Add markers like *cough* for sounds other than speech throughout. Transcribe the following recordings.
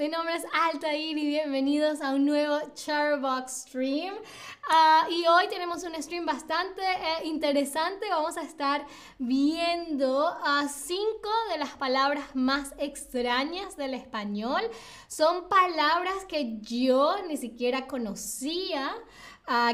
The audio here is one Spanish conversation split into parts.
mi nombre es Altair y bienvenidos a un nuevo Charbox Stream. Ah, y hoy tenemos un stream bastante eh, interesante. Vamos a estar viendo a cinco de las palabras más extrañas del español. Son palabras que yo ni siquiera conocía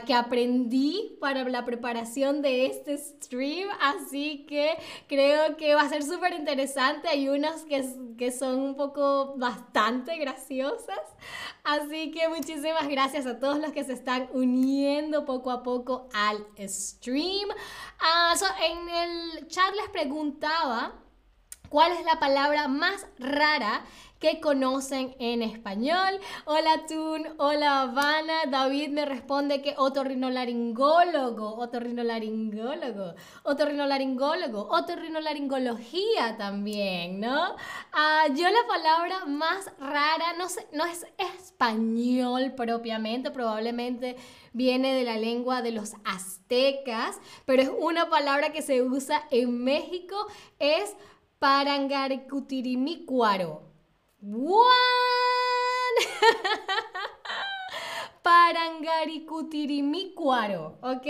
que aprendí para la preparación de este stream, así que creo que va a ser súper interesante. Hay unas que, que son un poco bastante graciosas, así que muchísimas gracias a todos los que se están uniendo poco a poco al stream. Ah, en el chat les preguntaba cuál es la palabra más rara que conocen en español. Hola Tun, hola Habana. David me responde que otorrinolaringólogo, otorrinolaringólogo, otorrinolaringólogo, otorrinolaringología también, ¿no? Ah, yo la palabra más rara, no, no es español propiamente, probablemente viene de la lengua de los aztecas, pero es una palabra que se usa en México, es parangaricutirimícuaro. One. *laughs* Parangaricutirimícuaro, ¿ok?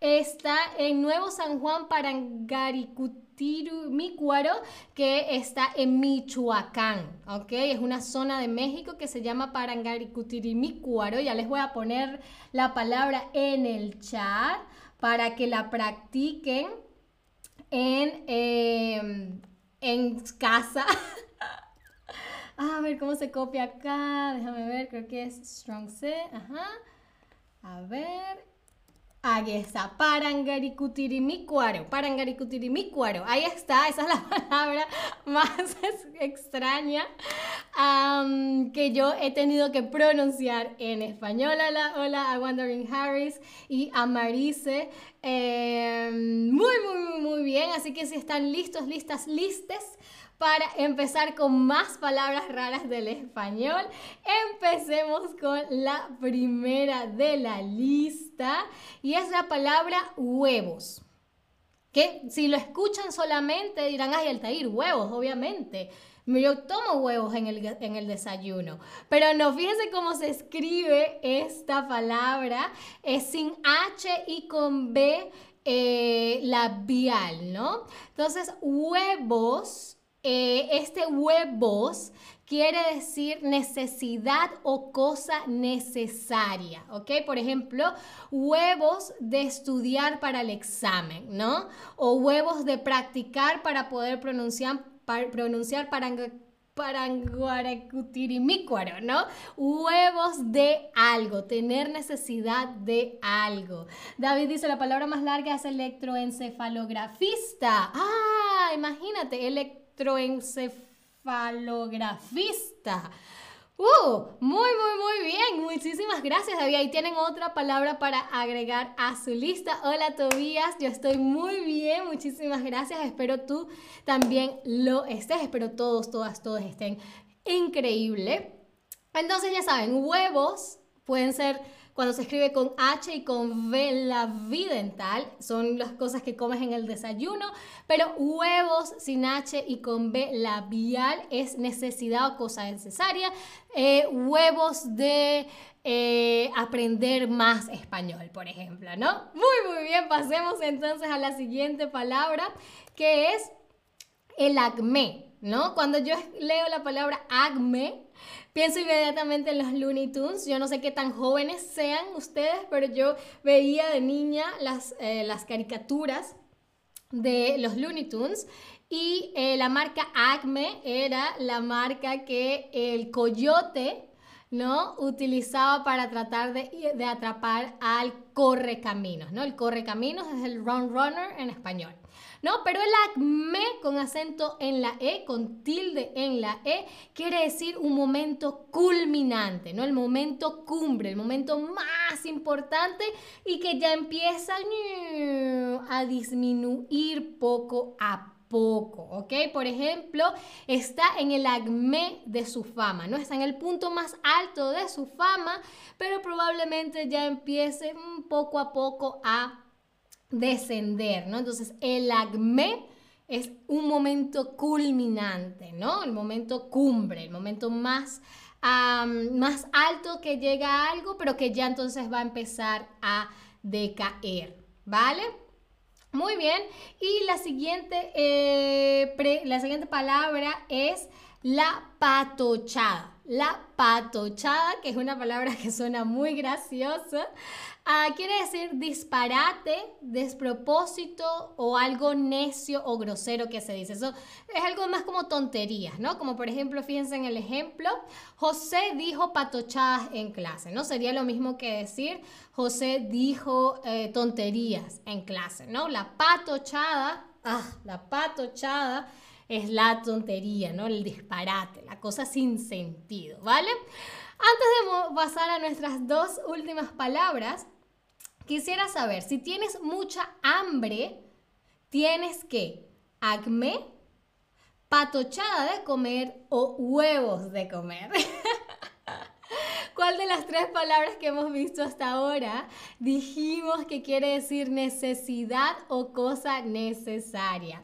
Está en Nuevo San Juan Parangaricutirimícuaro, que está en Michoacán, ¿ok? Es una zona de México que se llama Parangaricutirimícuaro. Ya les voy a poner la palabra en el chat para que la practiquen en, em, en casa. *laughs* a ver cómo se copia acá. Déjame ver, creo que es Strong C. Ajá. A ver. Ahí está, parangaricutirimícuaro, parangaricutirimícuaro. Ahí está, esa es la *laughs* palabra más extraña que yo he tenido que pronunciar en español. Hola, hola a Wandering Harris y a Marise. Em, muy, muy, muy bien. Así que si están listos, listas, listes para empezar con más palabras raras del español. Empecemos con la primera de la lista y es la palabra huevos. Que si lo escuchan solamente dirán, ay, Altair, huevos, obviamente. Yo tomo huevos en el, en el, desayuno. Pero no, fíjense cómo se escribe esta palabra. Es sin H y con B eh, labial, ¿no? Entonces, huevos eh, este huevos quiere decir necesidad o cosa necesaria, ¿ok? Por ejemplo, huevos de estudiar para el examen, ¿no? O huevos de practicar para poder pronunciar, para, pronunciar paranguaracutirimícuaro, ¿no? Huevos de algo, tener necesidad de algo. David dice, la palabra más larga es electroencefalografista. Ah, imagínate, electro electroencefalografista. ¡Uh! Muy, muy, muy bien. Muchísimas gracias, David. Ahí tienen otra palabra para agregar a su lista. Hola, Tobías. Yo estoy muy bien. Muchísimas gracias. Espero tú también lo estés. Espero todos, todas, todos estén increíble. Entonces, ya saben, huevos pueden ser cuando se escribe con H y con V la V dental, son las cosas que comes en el desayuno, pero huevos sin H y con B labial es necesidad o cosa necesaria. Eh, huevos de eh, aprender más español, por ejemplo, ¿no? Muy, muy bien, pasemos entonces a la siguiente palabra, que es el acme, ¿no? Cuando yo leo la palabra acme, Pienso inmediatamente en los Looney Tunes. Yo no sé qué tan jóvenes sean ustedes, pero yo veía de niña las, eh, las caricaturas de los Looney Tunes y eh, la marca Acme era la marca que el coyote ¿no? utilizaba para tratar de, de atrapar al correcaminos. ¿no? El correcaminos es el run runner en español. ¿No? Pero el acme con acento en la E, con tilde en la E, quiere decir un momento culminante, ¿no? El momento cumbre, el momento más importante y que ya empieza a disminuir poco a poco, ¿ok? Por ejemplo, está en el acme de su fama, ¿no? Está en el punto más alto de su fama, pero probablemente ya empiece poco a poco a descender, ¿no? Entonces, el acme es un momento culminante, ¿no? El momento cumbre, el momento más, más alto que llega algo, pero que ya entonces va a empezar a decaer, ¿vale? Muy bien, y la siguiente, eh, la siguiente palabra es la patochada. La patochada, que es una palabra que suena muy graciosa, ah, quiere decir disparate, despropósito o algo necio o grosero que se dice. Eso es algo más como tonterías, ¿no? Como por ejemplo, fíjense en el ejemplo, José dijo patochadas en clase, ¿no? Sería lo mismo que decir José dijo eh, tonterías en clase, ¿no? La patochada, ah, la patochada es la tontería, ¿no? El disparate, la cosa sin sentido, ¿vale? Antes de pasar a nuestras dos últimas palabras, quisiera saber, si tienes mucha hambre, tienes que acme, patochada de comer o huevos de comer. *laughs* ¿Cuál de las tres palabras que hemos visto hasta ahora dijimos que quiere decir necesidad o cosa necesaria?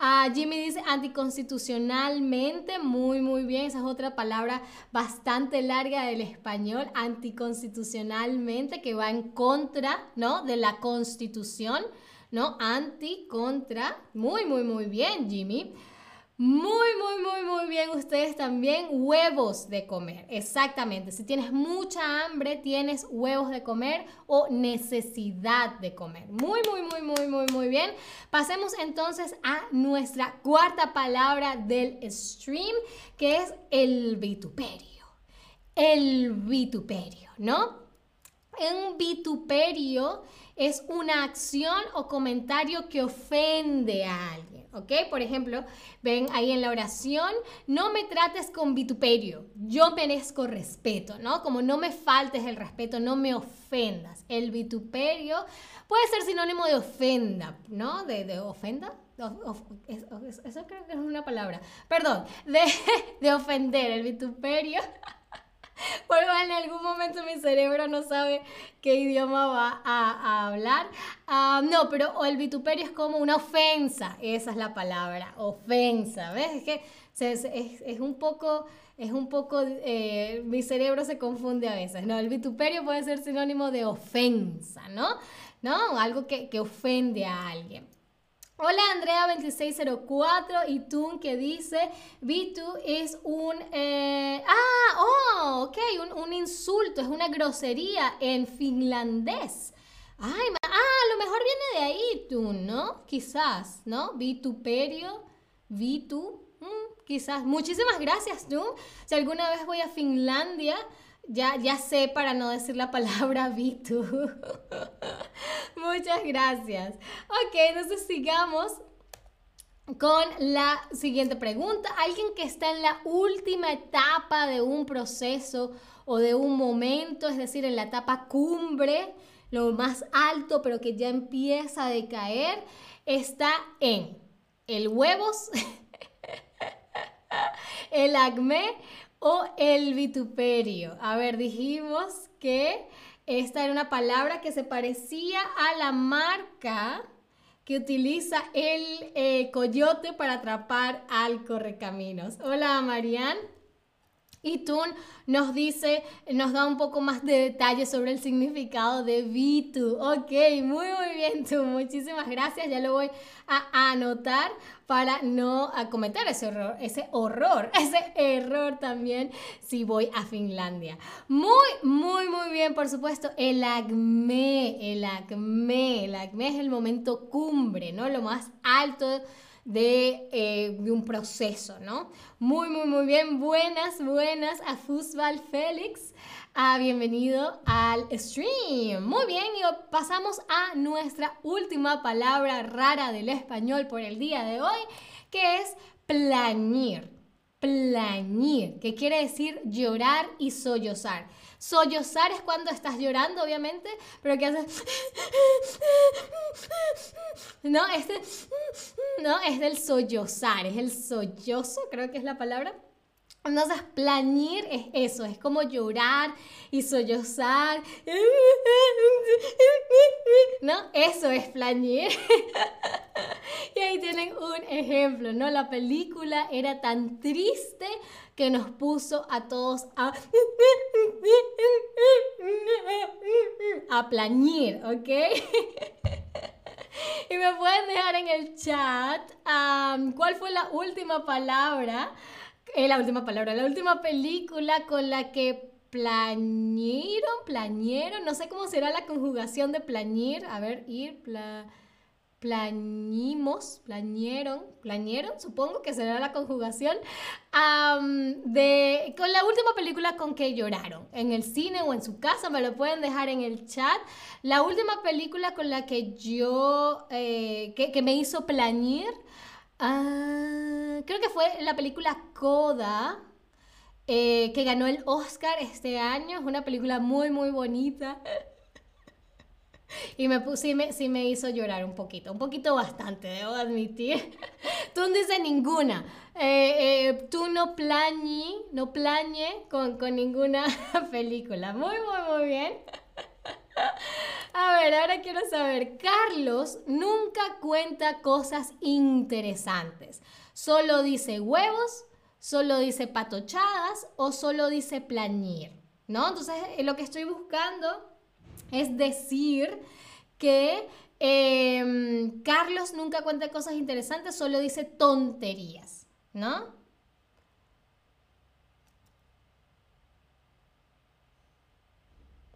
Ah, Jimmy dice anticonstitucionalmente, muy, muy bien. Esa es otra palabra bastante larga del español, anticonstitucionalmente, que va en contra, ¿no? De la constitución, ¿no? Anti, contra. Muy, muy, muy bien, Jimmy. Muy, muy, muy, muy bien ustedes también. Huevos de comer. Exactamente. Si tienes mucha hambre, tienes huevos de comer o necesidad de comer. Muy, muy, muy, muy, muy, muy bien. Pasemos entonces a nuestra cuarta palabra del stream, que es el vituperio. El vituperio, ¿no? Un vituperio es una acción o comentario que ofende a alguien. ¿Ok? Por ejemplo, ven ahí en la oración, no me trates con vituperio, yo merezco respeto, ¿no? Como no me faltes el respeto, no me ofendas. El vituperio puede ser sinónimo de ofenda, ¿no? De, ofenda. eso creo que es una palabra. Perdón, de, *laughs* de ofender, el vituperio. *laughs* *laughs* Porque en algún momento mi cerebro no sabe qué idioma va a, hablar. Ah, no, pero el vituperio es como una ofensa. Esa es la palabra, ofensa. ¿Ves? Es que es, un poco, es un poco, eh, mi cerebro se confunde a veces. No, el vituperio puede ser sinónimo de ofensa, ¿no? ¿No? Algo que, que ofende a alguien. Hola Andrea2604 y tú que dice, Vitu es un... Eh, ah, oh, ok, un, insulto, es una grosería en finlandés. Ay, ah, a lo mejor viene de ahí, tú, ¿no? Quizás, ¿no? Vituperio, Vitu, mm, quizás. Muchísimas gracias, tú. Si alguna vez voy a Finlandia, ya, ya sé para no decir la palabra *laughs* Vitu. Muchas gracias. Ok, entonces sigamos con la siguiente pregunta. Alguien que está en la última etapa de un proceso o de un momento, es decir, en la etapa cumbre, lo más alto, pero que ya empieza a decaer, está en el huevos, *laughs* el acné o el vituperio. A ver, dijimos que esta era una palabra que se parecía a la marca que utiliza el eh, coyote para atrapar al correcaminos. Hola, Marianne. Y Tun nos dice, nos da un poco más de detalles sobre el significado de Vitu. Ok, muy muy bien Tun, muchísimas gracias. Ya lo voy a anotar para no cometer ese horror, ese horror, *laughs* ese error también si voy a Finlandia. Muy, muy, muy bien, por supuesto, el acme, el acme, el acme es el momento cumbre, ¿no? Lo más alto eh, de, un proceso, ¿no? Muy, muy, muy bien. Buenas, buenas a Fusbal Félix. Ah, bienvenido al stream. Muy bien, y pasamos a nuestra última palabra rara del español por el día de hoy, que es plañir. plañir, que quiere decir llorar y sollozar. Sollozar es cuando estás llorando, obviamente, pero que haces... No, este... No, es del sollozar, es el sollozo, creo que es la palabra. Entonces, plañir es eso, es como llorar y sollozar. ¿No? Eso es plañir. *laughs* Y ahí tienen un ejemplo, ¿no? La película era tan triste que nos puso a todos a, a plañir, ¿ok? *laughs* Y me pueden dejar en el chat cuál fue la última palabra, eh, la última palabra, la última película con la que plañieron, plañieron, no sé cómo será la conjugación de plañir, a ver, ir, pla plañimos, plañieron, plañeron, supongo que será la conjugación, de, con la última película con que lloraron, en el cine o en su casa, me lo pueden dejar en el chat. La última película con la que yo, eh, que, me hizo plañir, ah, creo que fue la película Coda. Eh, que ganó el Oscar este año, es una película muy muy bonita. Y me puse, me, sí me hizo llorar un poquito, un poquito bastante, debo admitir. *laughs* Tú no dices ninguna. Eh, eh, tú no plañi, no plañe con, con ninguna *laughs* película. Muy, muy, muy bien. A ver, ahora quiero saber, Carlos nunca cuenta cosas interesantes. Solo dice huevos, solo dice patochadas o solo dice plañir, ¿no? Entonces, eh, lo que estoy buscando es decir que em, Carlos nunca cuenta cosas interesantes, solo dice tonterías, ¿no?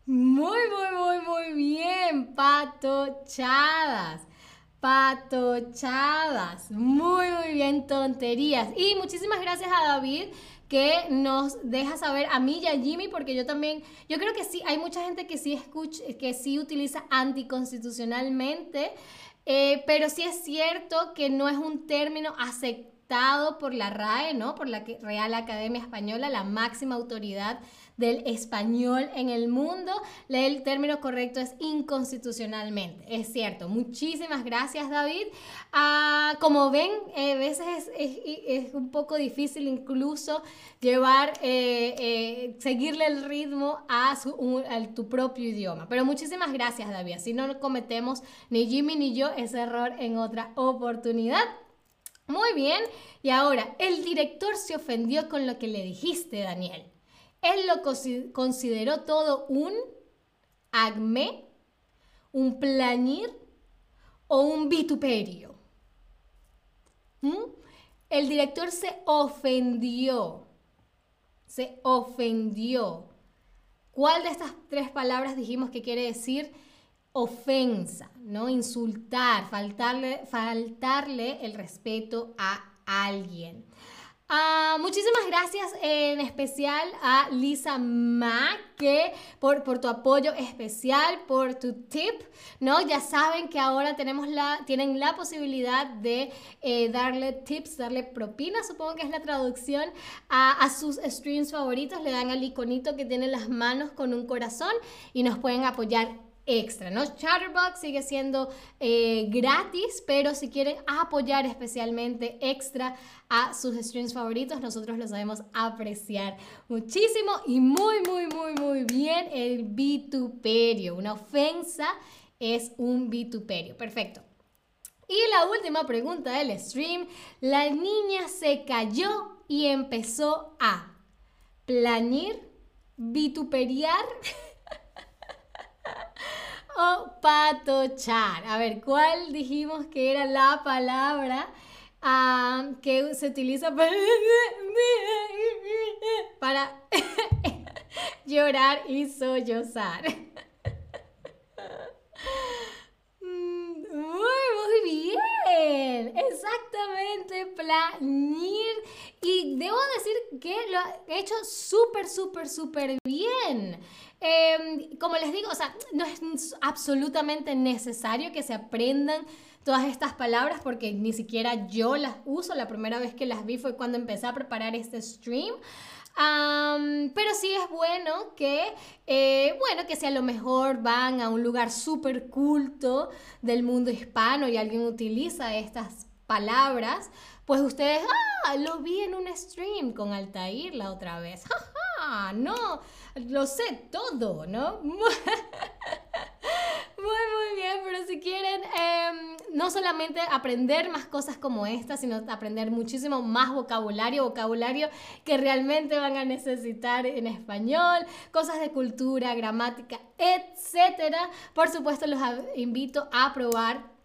Muy, muy, muy, muy bien, patochadas. Patochadas. Muy, muy bien, tonterías. Y muchísimas gracias a David que nos deja saber a mí y a Jimmy, porque yo también, yo creo que sí, hay mucha gente que sí escucha, que sí utiliza anticonstitucionalmente, eh, pero sí es cierto que no es un término aceptado por la RAE, ¿no? Por la Real Academia Española, la máxima autoridad del español en el mundo. El término correcto es inconstitucionalmente. Es cierto. Muchísimas gracias, David. Ah, como ven, eh, a veces es, un poco difícil incluso llevar, eh, eh, seguirle el ritmo a, tu propio idioma. Pero muchísimas gracias, David. Así no cometemos ni Jimmy ni yo ese error en otra oportunidad. Muy bien, y ahora, el director se ofendió con lo que le dijiste, Daniel. Él lo consideró todo un acme, un plañir o un vituperio. ¿Mm? El director se ofendió. Se ofendió. ¿Cuál de estas tres palabras dijimos que quiere decir ofensa? ¿No? Insultar, faltarle, faltarle el respeto a alguien. Ah, muchísimas gracias en especial a Lisa Mack por, por tu apoyo especial, por tu tip, ¿no? Ya saben que ahora tenemos la, tienen la posibilidad de eh, darle tips, darle propina, supongo que es la traducción, a, a sus streams favoritos. Le dan al iconito que tiene las manos con un corazón y nos pueden apoyar extra, ¿no? Chatterbox sigue siendo eh, gratis, pero si quieren apoyar especialmente extra a sus streams favoritos, nosotros lo sabemos apreciar muchísimo y muy, muy, muy, muy bien el vituperio. Una ofensa es un vituperio. Perfecto. Y la última pregunta del stream, la niña se cayó y empezó a plañir, vituperiar. *laughs* o patochar. A ver, ¿cuál dijimos que era la palabra ah, que se utiliza *laughs* para, *laughs* llorar y sollozar? Mm, muy, muy bien. Exactamente, plañir. Y debo decir que lo ha hecho súper, súper, súper bien. Em, como les digo, o sea, no es absolutamente necesario que se aprendan todas estas palabras porque ni siquiera yo las uso. La primera vez que las vi fue cuando empecé a preparar este stream. pero sí es bueno que, eh, bueno, que si a lo mejor van a un lugar súper culto del mundo hispano y alguien utiliza estas palabras, pues ustedes, ah, lo vi en un stream con Altair la otra vez. *laughs* ¡Ja, No, lo sé todo, ¿no? *laughs* Muy, muy bien, pero si quieren em, no solamente aprender más cosas como esta, sino aprender muchísimo más vocabulario, vocabulario que realmente van a necesitar en español, cosas de cultura, gramática, etc. Por supuesto, los invito a probar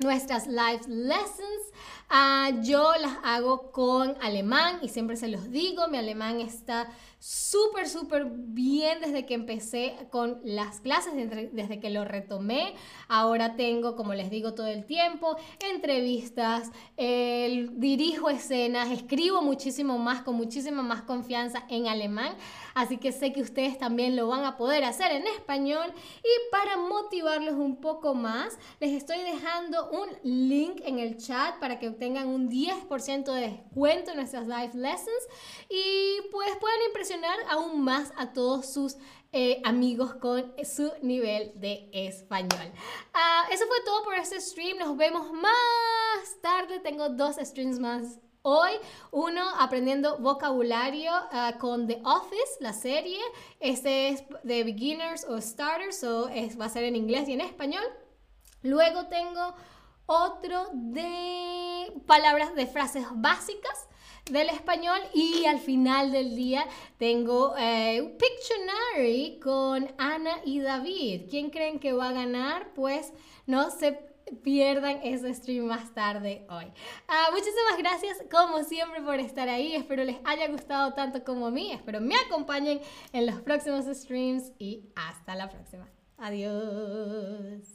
nuestras live lessons. Ah, yo las hago con alemán y siempre se los digo, mi alemán está súper, súper bien desde que empecé con las clases, desde que lo retomé. Ahora tengo, como les digo todo el tiempo, entrevistas, dirijo escenas, escribo muchísimo más, con muchísima más confianza en alemán. Así que sé que ustedes también lo van a poder hacer en español. Y para motivarlos un poco más, les estoy dejando un link en el chat para que obtengan un 10% de descuento en nuestras live lessons y pues puedan impresionar aún más a todos sus eh, amigos con su nivel de español. Ah, eso fue todo por este stream. Nos vemos más tarde. Tengo dos streams más Hoy, uno aprendiendo vocabulario ah, con The Office, la serie. Este es de beginners o starters, o es, va a ser en inglés y en español. Luego tengo otro de palabras de frases básicas del español y al final del día tengo eh, un Pictionary con Ana y David. ¿Quién creen que va a ganar? Pues no se pierdan ese stream más tarde hoy. Ah, muchísimas gracias como siempre por estar ahí. Espero les haya gustado tanto como a mí. Espero me acompañen en los próximos streams y hasta la próxima. Adiós.